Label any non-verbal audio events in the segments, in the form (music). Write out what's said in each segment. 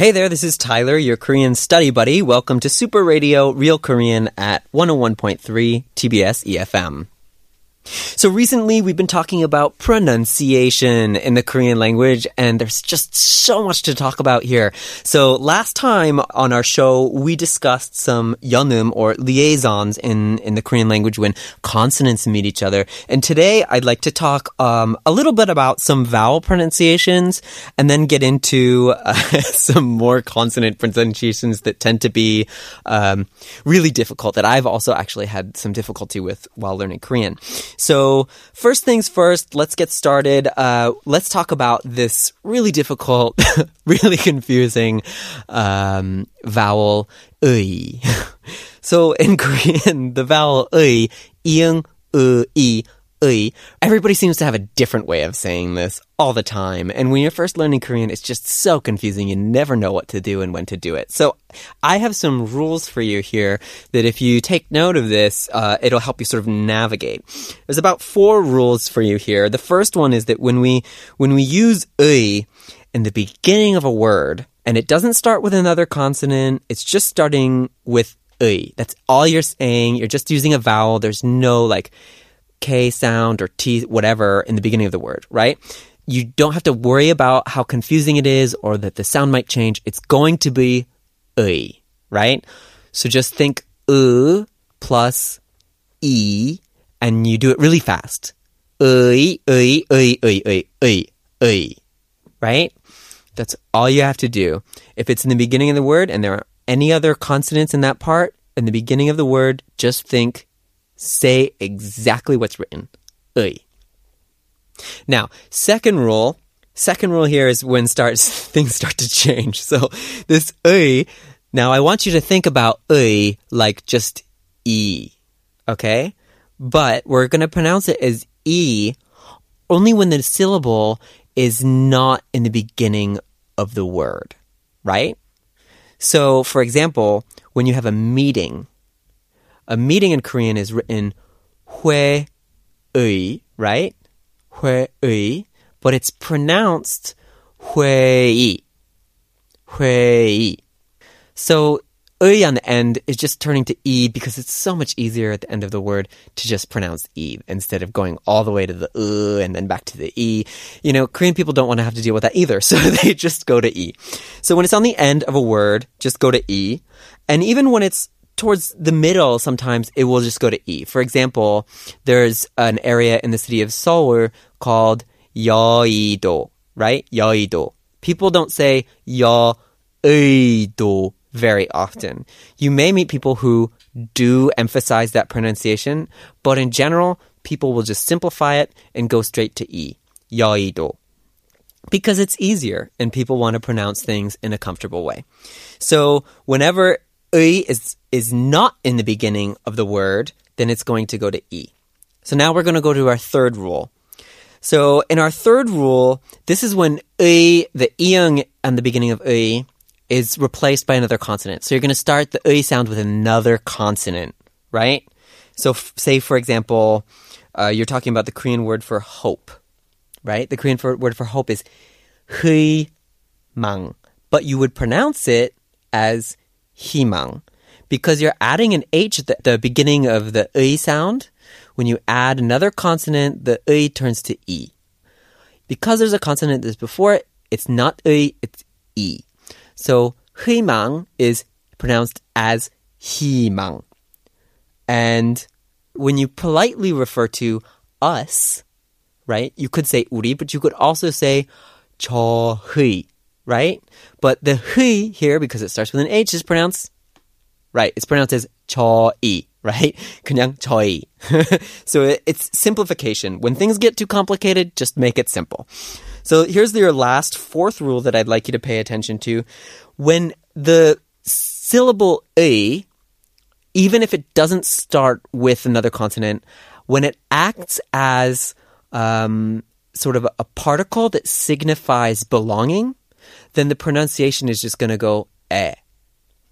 Hey there, this is Tyler, your Korean study buddy. Welcome to Super Radio Real Korean at 101.3 TBS EFM. So recently we've been talking about pronunciation in the Korean language and there's just so much to talk about here. So last time on our show we discussed some yeonum or liaisons in, in the Korean language when consonants meet each other. And today I'd like to talk um, a little bit about some vowel pronunciations and then get into uh, (laughs) some more consonant pronunciations that tend to be um, really difficult that I've also actually had some difficulty with while learning Korean. So, first things first, let's get started. Uh, let's talk about this really difficult, (laughs) really confusing um, vowel, ui. (laughs) so, in (laughs) Korean, the vowel ui, ing, Everybody seems to have a different way of saying this all the time. And when you're first learning Korean, it's just so confusing. You never know what to do and when to do it. So I have some rules for you here that if you take note of this, uh, it'll help you sort of navigate. There's about four rules for you here. The first one is that when we, when we use ui in the beginning of a word, and it doesn't start with another consonant, it's just starting with ui. That's all you're saying. You're just using a vowel. There's no like, K sound or T, whatever, in the beginning of the word, right? You don't have to worry about how confusing it is or that the sound might change. It's going to be e, right? So just think u plus e, and you do it really fast. Right? That's all you have to do. If it's in the beginning of the word and there are any other consonants in that part, in the beginning of the word, just think Say exactly what's written. Uy. Now, second rule. Second rule here is when starts (laughs) things start to change. So this uy. Now I want you to think about uy like just e, okay? But we're gonna pronounce it as e only when the syllable is not in the beginning of the word, right? So, for example, when you have a meeting, a meeting in Korean is written hui right? Hui but it's pronounced hui hui. So ui on the end is just turning to e because it's so much easier at the end of the word to just pronounce e instead of going all the way to the u and then back to the e. You know, Korean people don't want to have to deal with that either, (laughs) so they just go to e. So when it's on the end of a word, just go to e. And even when it's towards the middle, sometimes it will just go to E. For example, there's an area in the city of Seoul called Yeouido, right? Yeouido. People don't say Yeouido very often. You may meet people who do emphasize that pronunciation, but in general, people will just simplify it and go straight to E. Yeouido. Because it's easier and people want to pronounce things in a comfortable way. So whenever Ui is, is not in the beginning of the word, then it's going to go to E. So now we're going to go to our third rule. So in our third rule, this is when Ui, the iung and the beginning of Ui, is replaced by another consonant. So you're going to start the Ui sound with another consonant, right? So f- say, for example, uh, you're talking about the Korean word for hope, right? The Korean for, word for hope is hui mang, but you would pronounce it as 희망 because you're adding an H at the, the beginning of the 의 sound. When you add another consonant, the 의 turns to E. Because there's a consonant that's before it, it's not 의, it's E. So 희망 is pronounced as 희망. And when you politely refer to us, right? You could say 우리, but you could also say 저희, right? But the 희 here, because it starts with an H, is pronounced right. It's pronounced as 저희, right? (laughs) 그냥 저희. (laughs) so it, it's simplification. When things get too complicated, just make it simple. So here's your last fourth rule that I'd like you to pay attention to. When the syllable e, even if it doesn't start with another consonant, when it acts as um, sort of a particle that signifies belonging, then the pronunciation is just going to go eh.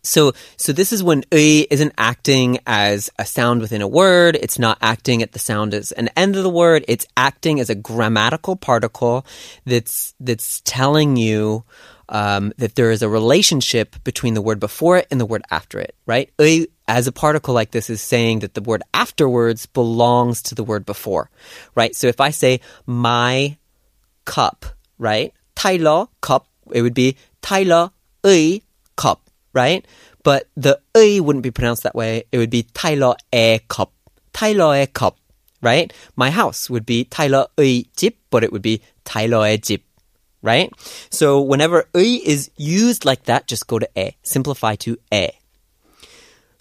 So, so this is when e isn't acting as a sound within a word. It's not acting at the sound as an end of the word. It's acting as a grammatical particle that's that's telling you um, that there is a relationship between the word before it and the word after it. Right? E as a particle like this is saying that the word afterwards belongs to the word before. Right? So if I say my cup, right? Tyler cup, it would be Tyler a cup right? But the e wouldn't be pronounced that way. It would be Tyler a cup. Tyler a cup, right? My house would be Tyler a 집, but it would be Tyler a 집, right? So whenever e is used like that, just go to e. Simplify to e.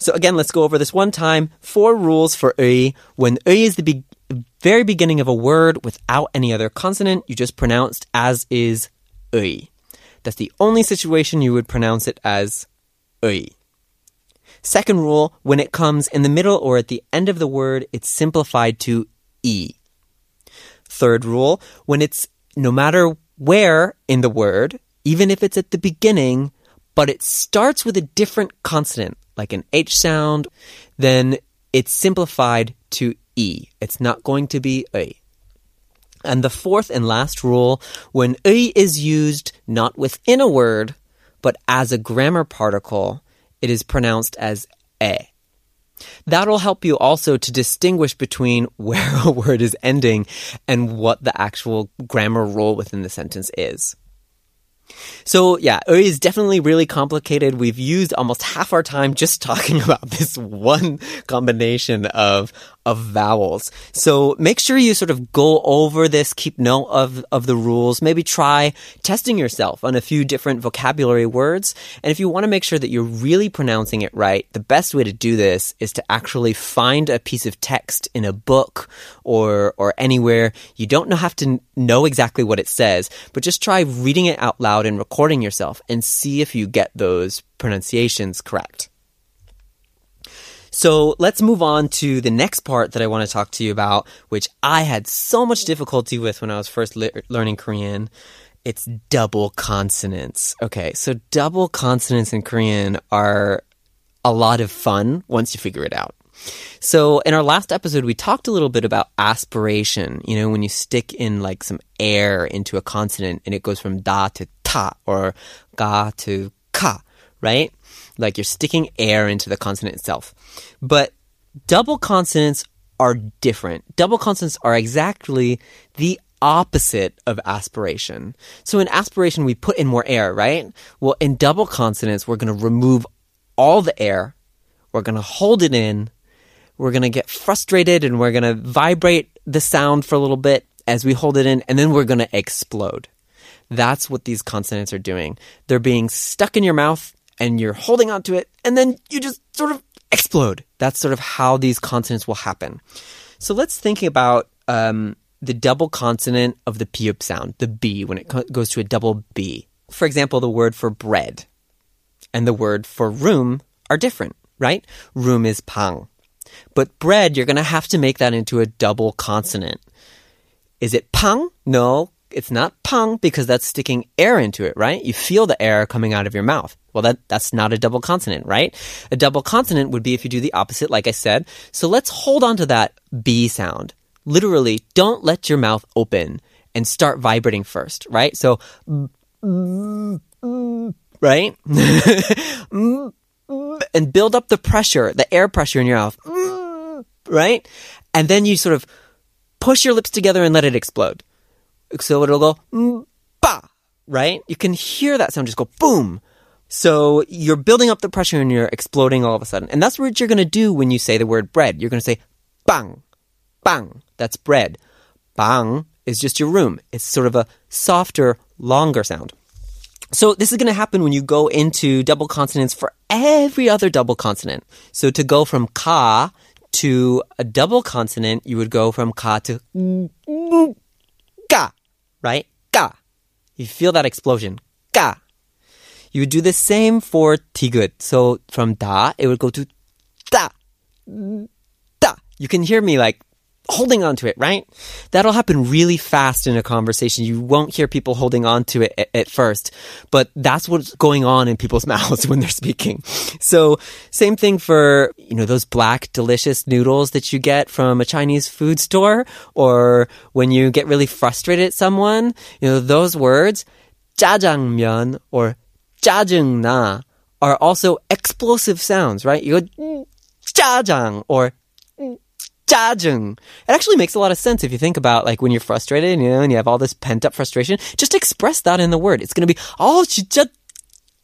So again, let's go over this one time. Four rules for e. When e is the be- very beginning of a word without any other consonant, you just pronounced as is e. That's the only situation you would pronounce it as 의. Second rule, when it comes in the middle or at the end of the word, it's simplified to e. Third rule, when it's no matter where in the word, even if it's at the beginning, but it starts with a different consonant, like an H sound, then it's simplified to E. It's not going to be A. And the fourth and last rule, when A is used not within a word, but as a grammar particle, it is pronounced as e. That'll help you also to distinguish between (laughs) where a word is ending and what the actual grammar rule within the sentence is. So yeah, it is definitely really complicated. We've used almost half our time just (laughs) talking about this one combination of of vowels. So make sure you sort of go over this, keep note of, of the rules, maybe try testing yourself on a few different vocabulary words. And if you want to make sure that you're really pronouncing it right, the best way to do this is to actually find a piece of text in a book or, or anywhere. You don't have to know exactly what it says, but just try reading it out loud and recording yourself and see if you get those pronunciations correct. So let's move on to the next part that I want to talk to you about, which I had so much difficulty with when I was first le- learning Korean. It's double consonants. Okay, so double consonants in Korean are a lot of fun once you figure it out. So in our last episode, we talked a little bit about aspiration. You know, when you stick in like some air into a consonant and it goes from da to ta or ga to ka, right? Like you're sticking air into the consonant itself. But double consonants are different. Double consonants are exactly the opposite of aspiration. So in aspiration, we put in more air, right? Well, in double consonants, we're going to remove all the air. We're going to hold it in. We're going to get frustrated and we're going to vibrate the sound for a little bit as we hold it in, and then we're going to explode. That's what these consonants are doing. They're being stuck in your mouth and you're holding onto it, and then you just sort of explode. That's sort of how these consonants will happen. So let's think about um, the double consonant of the piup sound, the B, when it co- goes to a double B. For example, the word for bread and the word for room are different, right? Room is pang. But bread, you're going to have to make that into a double consonant. Is it pang? No, it's not pang because that's sticking air into it, right? You feel the air coming out of your mouth. Well, that, that's not a double consonant, right? A double consonant would be if you do the opposite, like I said. So let's hold on to that B sound. Literally, don't let your mouth open and start vibrating first, right? So, right? (laughs) and build up the pressure, the air pressure in your mouth, right? And then you sort of push your lips together and let it explode. So it'll go, mm, ba, right? You can hear that sound just go boom. So you're building up the pressure and you're exploding all of a sudden. And that's what you're going to do when you say the word bread. You're going to say bang, bang. That's bread. Bang is just your room. It's sort of a softer, longer sound. So this is going to happen when you go into double consonants for every other double consonant. So to go from ka to a double consonant, you would go from ka to right? Ga. You feel that explosion. Ga. You do the same for tigut. So from da, it would go to da, da. You can hear me like holding on to it, right? That'll happen really fast in a conversation. You won't hear people holding on to it at, at, first, but that's what's going on in people's (laughs) mouths when they're speaking. So same thing for, you know, those black delicious noodles that you get from a Chinese food store or when you get really frustrated at someone, you know, those words, 짜장면 or 짜증나 are also explosive sounds, right? You go 짜장 or 짜증. It actually makes a lot of sense if you think about like when you're frustrated, you know, and you have all this pent up frustration. Just express that in the word. It's going to be oh 진짜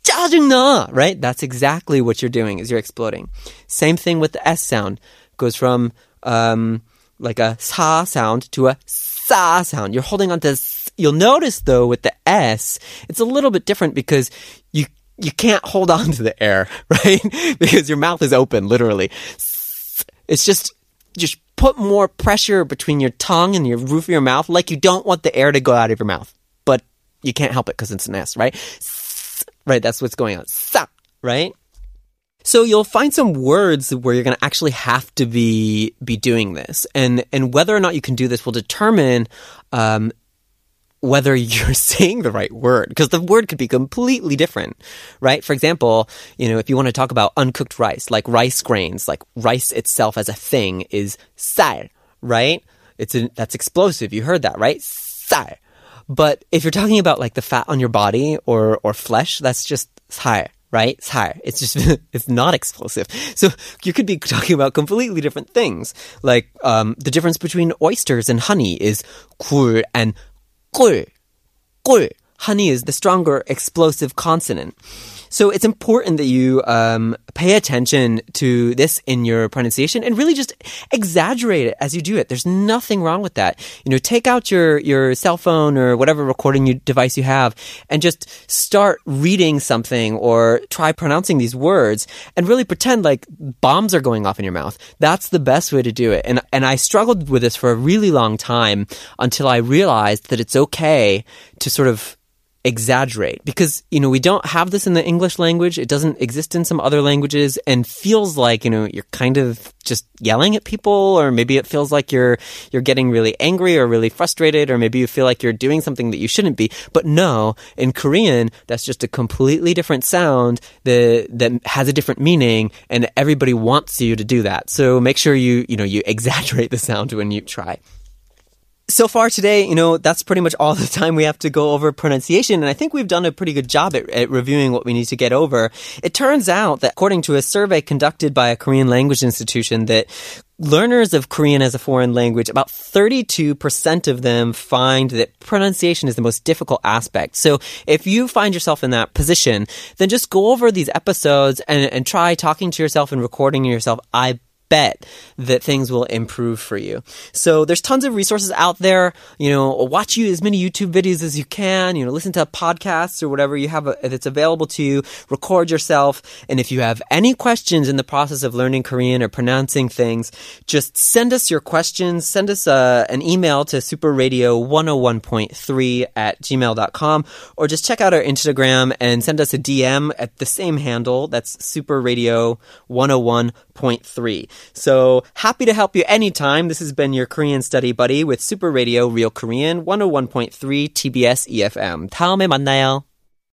짜증나, right? That's exactly what you're doing is you're exploding. Same thing with the S sound. Goes from um, like a sa sound to a sa sound. You're holding on to. You'll notice though with the S, it's a little bit different because you you can't hold on to the air, (laughs) right? because your mouth is open, literally. It's just just put more pressure between your tongue and your roof of your mouth, like you don't want the air to go out of your mouth, but you can't help it because it's an S, right? Right, that's what's going on. Right? So you'll find some words where you're going to actually have to be be doing this, and and whether or not you can do this will determine um, whether (laughs) you're saying the right word because the word could be completely different right for example you know if you want to talk about uncooked rice like rice grains like rice itself as a thing is sair, right it's an, that's explosive you heard that right Sair. but if you're talking about like the fat on your body or or flesh that's just sal right? It's higher. It's just (laughs) it's not explosive. So you could be talking about completely different things. Like um, the difference between oysters and honey is kur and 꿀. 꿀. Honey is the stronger explosive consonant. So it's important that you um, pay attention to this in your pronunciation and really just exaggerate it as you do it. There's nothing wrong with that. You know, take out your your cell phone or whatever recording device you have and just start reading something or try pronouncing these words and really pretend like bombs are going off in your mouth. That's the best way to do it. And and I struggled with this for a really long time until I realized that it's okay to sort of exaggerate. Because you know we don't have this in the english language. It doesn't exist in some other languages and feels like you know you're kind of just yelling at people or maybe it feels like you're you're getting really angry or really frustrated or maybe you feel like you're doing something that you shouldn't be. But no in korean that's just a completely different sound that that has a different meaning and everybody wants you to do that. So make sure you you know you (laughs) exaggerate the sound when you try so far today, you know, that's pretty much all (laughs) the time we have to go over pronunciation. And I think we've done a pretty good job at, at, reviewing what we need to get over. It turns out that according to a survey conducted by a Korean language institution that learners of Korean as a foreign language, about 32% of them find that pronunciation is the most difficult aspect. So if you find yourself in that position, then just go over these episodes and, and try talking to yourself and recording yourself. I bet that things will improve for you. So there's tons of resources out there. You know, watch you as many YouTube videos as you can. You know, listen to podcasts or whatever you have that's available to you. Record yourself, and if you have any questions in the process of learning Korean or pronouncing things, just send us your questions. Send us uh, an email to superradio101.3 at gmail.com, or just check out our Instagram and send us a DM at the same handle. That's superradio101.3. So happy to help you anytime. This has been your Korean study buddy with Super Radio Real Korean 101.3 TBS EFM. 다음에 만나요.